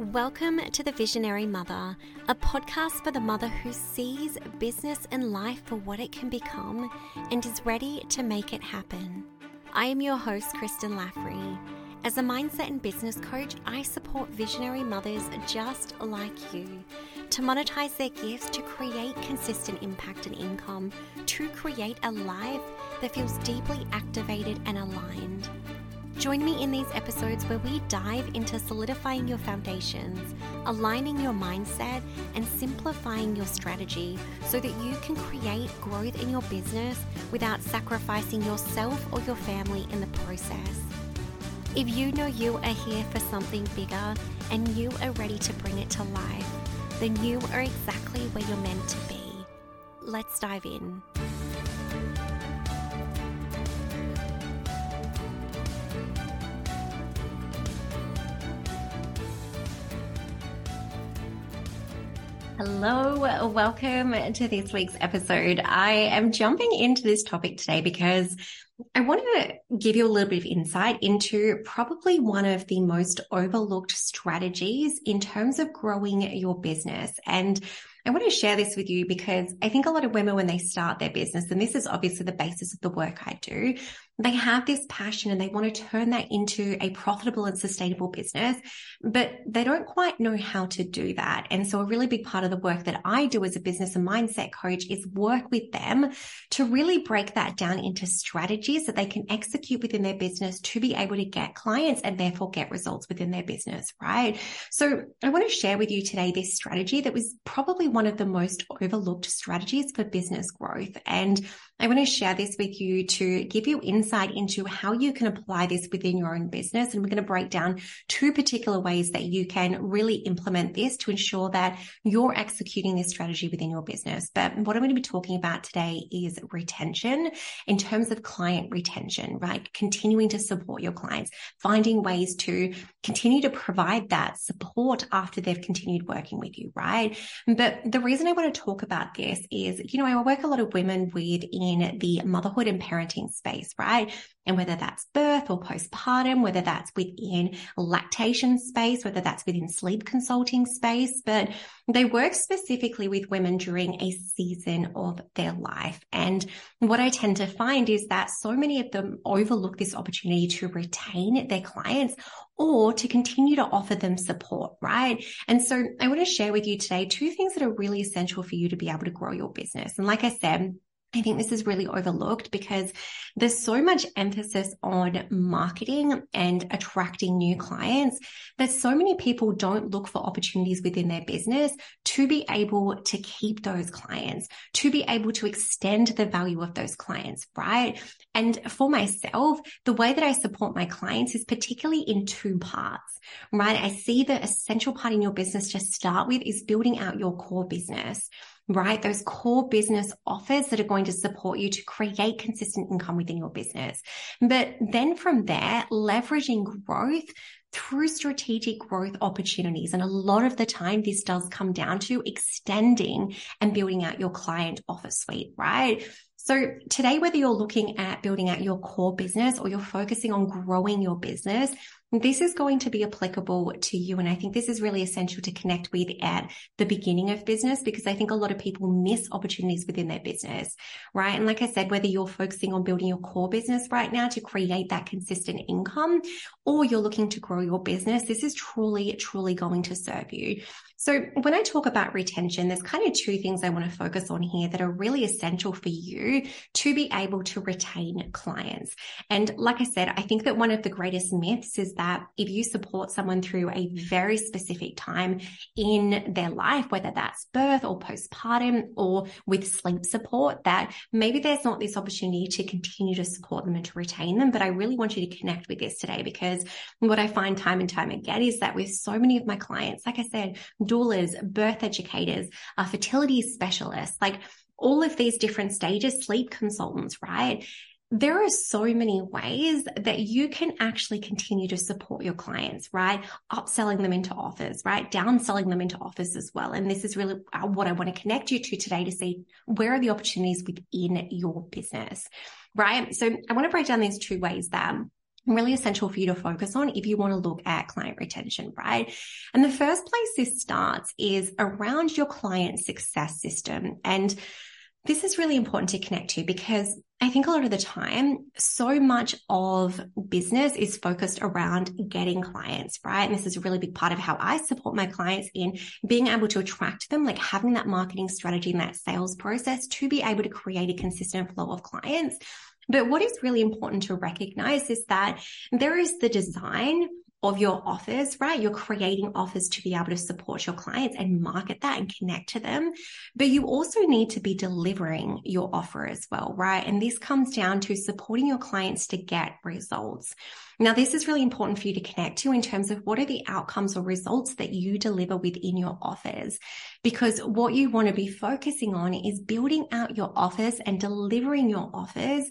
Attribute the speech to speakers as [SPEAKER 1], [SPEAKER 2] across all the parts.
[SPEAKER 1] Welcome to The Visionary Mother, a podcast for the mother who sees business and life for what it can become and is ready to make it happen. I am your host, Kristen Laffrey. As a mindset and business coach, I support visionary mothers just like you to monetize their gifts to create consistent impact and income, to create a life that feels deeply activated and aligned. Join me in these episodes where we dive into solidifying your foundations, aligning your mindset, and simplifying your strategy so that you can create growth in your business without sacrificing yourself or your family in the process. If you know you are here for something bigger and you are ready to bring it to life, then you are exactly where you're meant to be. Let's dive in. Hello, welcome to this week's episode. I am jumping into this topic today because I want to give you a little bit of insight into probably one of the most overlooked strategies in terms of growing your business. And I want to share this with you because I think a lot of women, when they start their business, and this is obviously the basis of the work I do, they have this passion and they want to turn that into a profitable and sustainable business, but they don't quite know how to do that. And so a really big part of the work that I do as a business and mindset coach is work with them to really break that down into strategies that they can execute within their business to be able to get clients and therefore get results within their business, right? So I want to share with you today this strategy that was probably one of the most overlooked strategies for business growth. And I want to share this with you to give you insight into how you can apply this within your own business. And we're going to break down two particular ways that you can really implement this to ensure that you're executing this strategy within your business. But what I'm going to be talking about today is retention in terms of client retention, right? Continuing to support your clients, finding ways to continue to provide that support after they've continued working with you, right? But the reason I want to talk about this is, you know, I work a lot of women with in the motherhood and parenting space, right? And whether that's birth or postpartum, whether that's within lactation space, whether that's within sleep consulting space, but they work specifically with women during a season of their life. And what I tend to find is that so many of them overlook this opportunity to retain their clients or to continue to offer them support, right? And so I want to share with you today two things that are really essential for you to be able to grow your business. And like I said, I think this is really overlooked because there's so much emphasis on marketing and attracting new clients that so many people don't look for opportunities within their business to be able to keep those clients, to be able to extend the value of those clients, right? And for myself, the way that I support my clients is particularly in two parts, right? I see the essential part in your business to start with is building out your core business right? Those core business offers that are going to support you to create consistent income within your business. But then from there, leveraging growth through strategic growth opportunities. And a lot of the time, this does come down to extending and building out your client offer suite, right? So today, whether you're looking at building out your core business or you're focusing on growing your business, this is going to be applicable to you. And I think this is really essential to connect with at the beginning of business because I think a lot of people miss opportunities within their business, right? And like I said, whether you're focusing on building your core business right now to create that consistent income or you're looking to grow your business, this is truly, truly going to serve you. So when I talk about retention, there's kind of two things I want to focus on here that are really essential for you to be able to retain clients. And like I said, I think that one of the greatest myths is that if you support someone through a very specific time in their life, whether that's birth or postpartum or with sleep support, that maybe there's not this opportunity to continue to support them and to retain them. But I really want you to connect with this today because what I find time and time again is that with so many of my clients, like I said, doulas, birth educators, uh, fertility specialists, like all of these different stages, sleep consultants, right? There are so many ways that you can actually continue to support your clients, right? Upselling them into offers, right? Downselling them into offers as well. And this is really uh, what I want to connect you to today to see where are the opportunities within your business, right? So I want to break down these two ways that really essential for you to focus on if you want to look at client retention, right? And the first place this starts is around your client success system. And this is really important to connect to because I think a lot of the time, so much of business is focused around getting clients, right? And this is a really big part of how I support my clients in being able to attract them, like having that marketing strategy and that sales process to be able to create a consistent flow of clients. But what is really important to recognize is that there is the design of your offers, right? You're creating offers to be able to support your clients and market that and connect to them. But you also need to be delivering your offer as well, right? And this comes down to supporting your clients to get results. Now, this is really important for you to connect to in terms of what are the outcomes or results that you deliver within your offers. Because what you want to be focusing on is building out your offers and delivering your offers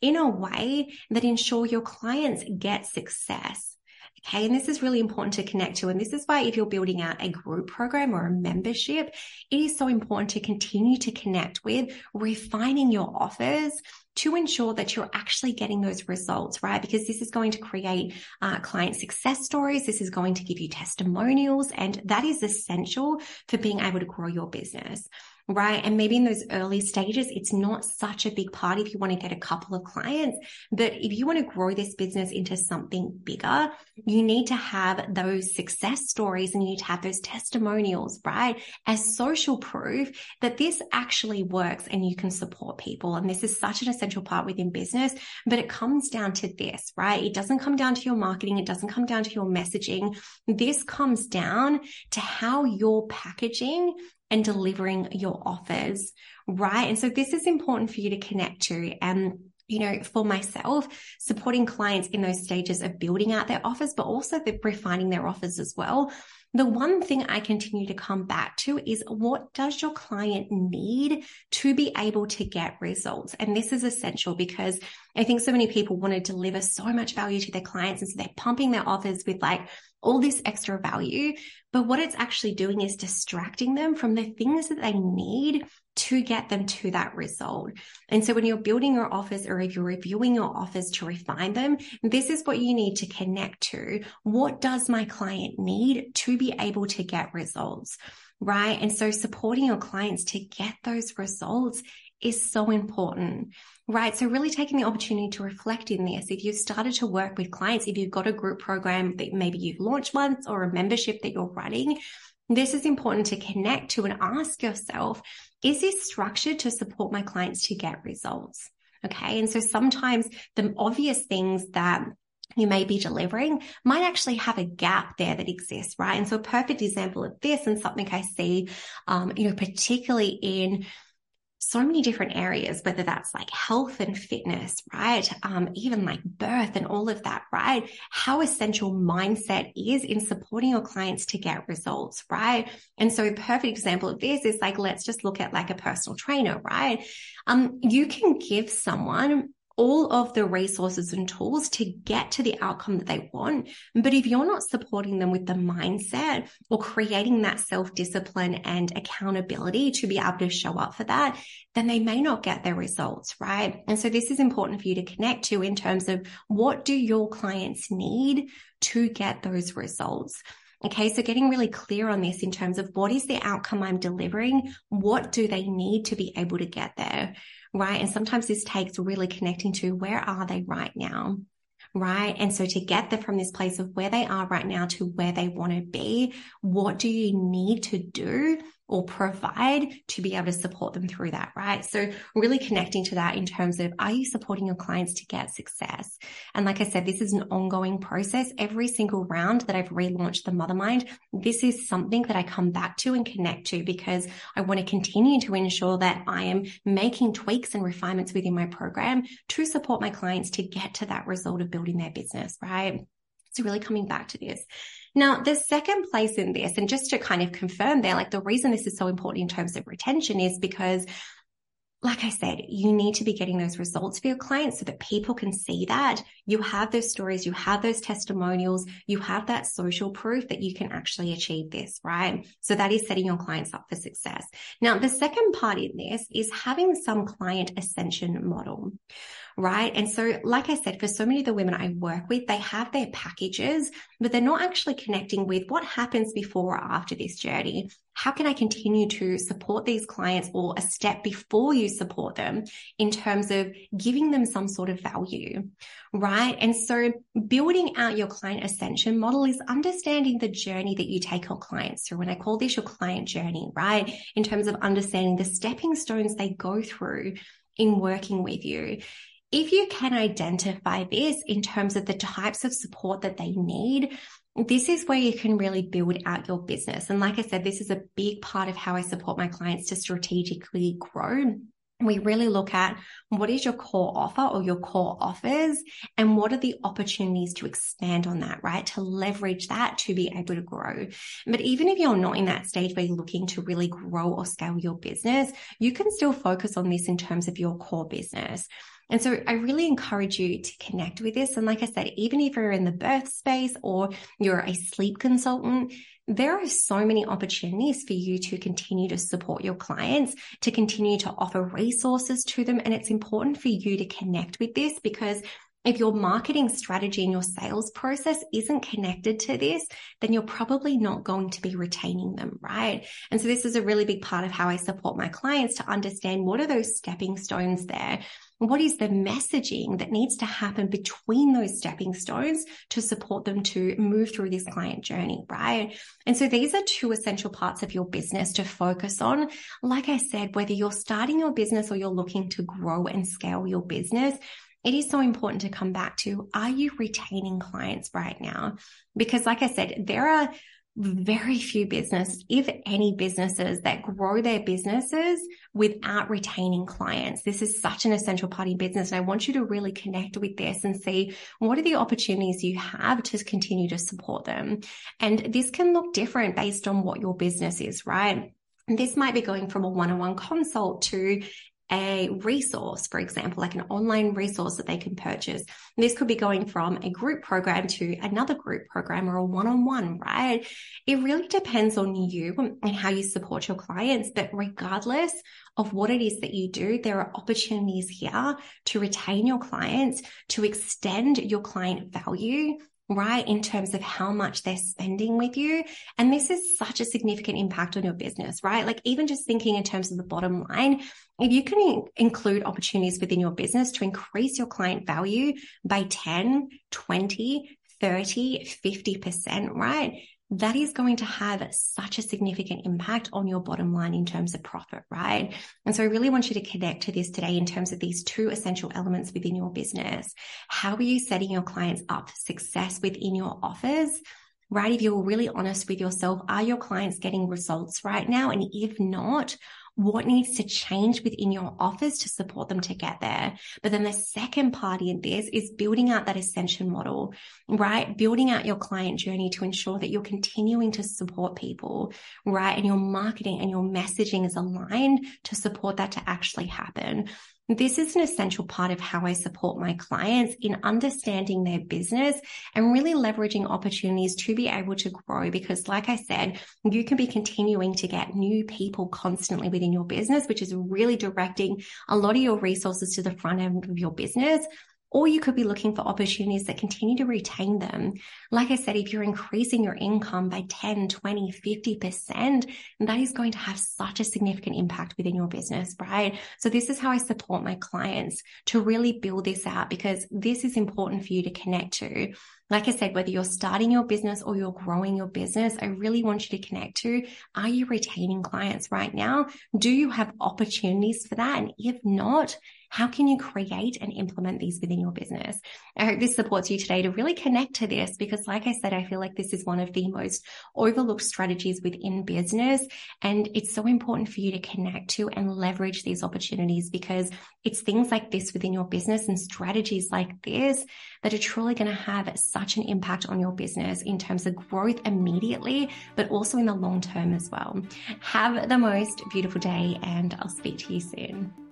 [SPEAKER 1] in a way that ensure your clients get success. Okay. And this is really important to connect to. And this is why if you're building out a group program or a membership, it is so important to continue to connect with refining your offers to ensure that you're actually getting those results, right? Because this is going to create uh, client success stories. This is going to give you testimonials and that is essential for being able to grow your business right? And maybe in those early stages, it's not such a big part if you want to get a couple of clients. But if you want to grow this business into something bigger, you need to have those success stories and you need to have those testimonials, right? As social proof that this actually works and you can support people. And this is such an essential part within business, but it comes down to this, right? It doesn't come down to your marketing. It doesn't come down to your messaging. This comes down to how you're packaging and delivering your offers, right? And so this is important for you to connect to. And you know, for myself, supporting clients in those stages of building out their offers, but also the refining their offers as well. The one thing I continue to come back to is what does your client need to be able to get results? And this is essential because I think so many people want to deliver so much value to their clients. And so they're pumping their offers with like all this extra value. But what it's actually doing is distracting them from the things that they need to get them to that result. And so when you're building your offers or if you're reviewing your offers to refine them, this is what you need to connect to. What does my client need to be able to get results? Right. And so supporting your clients to get those results is so important right? So really taking the opportunity to reflect in this. If you've started to work with clients, if you've got a group program that maybe you've launched once or a membership that you're running, this is important to connect to and ask yourself, is this structured to support my clients to get results? Okay. And so sometimes the obvious things that you may be delivering might actually have a gap there that exists, right? And so a perfect example of this and something I see, um, you know, particularly in so many different areas, whether that's like health and fitness, right? Um, even like birth and all of that, right? How essential mindset is in supporting your clients to get results, right? And so a perfect example of this is like, let's just look at like a personal trainer, right? Um, you can give someone all of the resources and tools to get to the outcome that they want. But if you're not supporting them with the mindset or creating that self discipline and accountability to be able to show up for that, then they may not get their results, right? And so this is important for you to connect to in terms of what do your clients need to get those results? Okay, so getting really clear on this in terms of what is the outcome I'm delivering? What do they need to be able to get there? Right? And sometimes this takes really connecting to where are they right now? Right. And so to get them from this place of where they are right now to where they want to be, what do you need to do or provide to be able to support them through that, right? So really connecting to that in terms of are you supporting your clients to get success? And like I said, this is an ongoing process. Every single round that I've relaunched the Mothermind, this is something that I come back to and connect to because I want to continue to ensure that I am making tweaks and refinements within my program to support my clients to get to that result of building their business, right? So really coming back to this. Now, the second place in this, and just to kind of confirm there, like the reason this is so important in terms of retention is because like I said, you need to be getting those results for your clients so that people can see that you have those stories, you have those testimonials, you have that social proof that you can actually achieve this, right? So that is setting your clients up for success. Now, the second part in this is having some client ascension model right? And so, like I said, for so many of the women I work with, they have their packages, but they're not actually connecting with what happens before or after this journey. How can I continue to support these clients or a step before you support them in terms of giving them some sort of value, right? And so building out your client ascension model is understanding the journey that you take your clients through. And I call this your client journey, right? In terms of understanding the stepping stones they go through in working with you. If you can identify this in terms of the types of support that they need, this is where you can really build out your business. And like I said, this is a big part of how I support my clients to strategically grow. We really look at what is your core offer or your core offers and what are the opportunities to expand on that, right? To leverage that to be able to grow. But even if you're not in that stage where you're looking to really grow or scale your business, you can still focus on this in terms of your core business. And so I really encourage you to connect with this. And like I said, even if you're in the birth space or you're a sleep consultant, there are so many opportunities for you to continue to support your clients, to continue to offer resources to them. And it's important for you to connect with this because if your marketing strategy and your sales process isn't connected to this, then you're probably not going to be retaining them, right? And so this is a really big part of how I support my clients to understand what are those stepping stones there what is the messaging that needs to happen between those stepping stones to support them to move through this client journey, right? And so these are two essential parts of your business to focus on. Like I said, whether you're starting your business or you're looking to grow and scale your business, it is so important to come back to are you retaining clients right now? Because, like I said, there are very few businesses, if any businesses that grow their businesses without retaining clients. This is such an essential part of business. And I want you to really connect with this and see what are the opportunities you have to continue to support them. And this can look different based on what your business is, right? This might be going from a one-on-one consult to a resource, for example, like an online resource that they can purchase. This could be going from a group program to another group program or a one on one, right? It really depends on you and how you support your clients. But regardless of what it is that you do, there are opportunities here to retain your clients, to extend your client value, right? In terms of how much they're spending with you. And this is such a significant impact on your business, right? Like even just thinking in terms of the bottom line, if you can in- include opportunities within your business to increase your client value by 10, 20, 30, 50%, right? That is going to have such a significant impact on your bottom line in terms of profit, right? And so I really want you to connect to this today in terms of these two essential elements within your business. How are you setting your clients up for success within your offers? Right? If you're really honest with yourself, are your clients getting results right now? And if not, what needs to change within your offers to support them to get there. But then the second part in this is building out that ascension model, right? Building out your client journey to ensure that you're continuing to support people, right? And your marketing and your messaging is aligned to support that to actually happen. This is an essential part of how I support my clients in understanding their business and really leveraging opportunities to be able to grow. Because like I said, you can be continuing to get new people constantly within your business, which is really directing a lot of your resources to the front end of your business or you could be looking for opportunities that continue to retain them. Like I said, if you're increasing your income by 10, 20, 50%, that is going to have such a significant impact within your business, right? So this is how I support my clients to really build this out because this is important for you to connect to. Like I said, whether you're starting your business or you're growing your business, I really want you to connect to, are you retaining clients right now? Do you have opportunities for that? And if not, how can you create and implement these within your business? I hope this supports you today to really connect to this because like I said, I feel like this is one of the most overlooked strategies within business. And it's so important for you to connect to and leverage these opportunities because it's things like this within your business and strategies like this that are truly going to have such an impact on your business in terms of growth immediately, but also in the long term as well. Have the most beautiful day and I'll speak to you soon.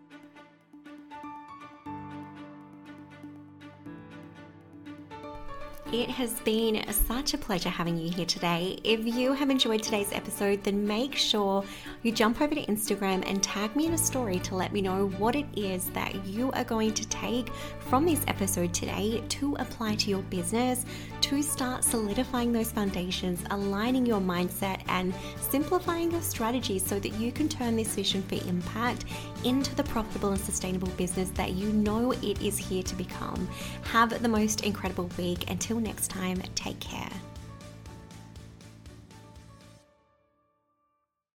[SPEAKER 1] It has been such a pleasure having you here today. If you have enjoyed today's episode, then make sure you jump over to Instagram and tag me in a story to let me know what it is that you are going to take from this episode today to apply to your business to start solidifying those foundations, aligning your mindset, and simplifying your strategy so that you can turn this vision for impact into the profitable and sustainable business that you know it is here to become. Have the most incredible week. Until next time, take care.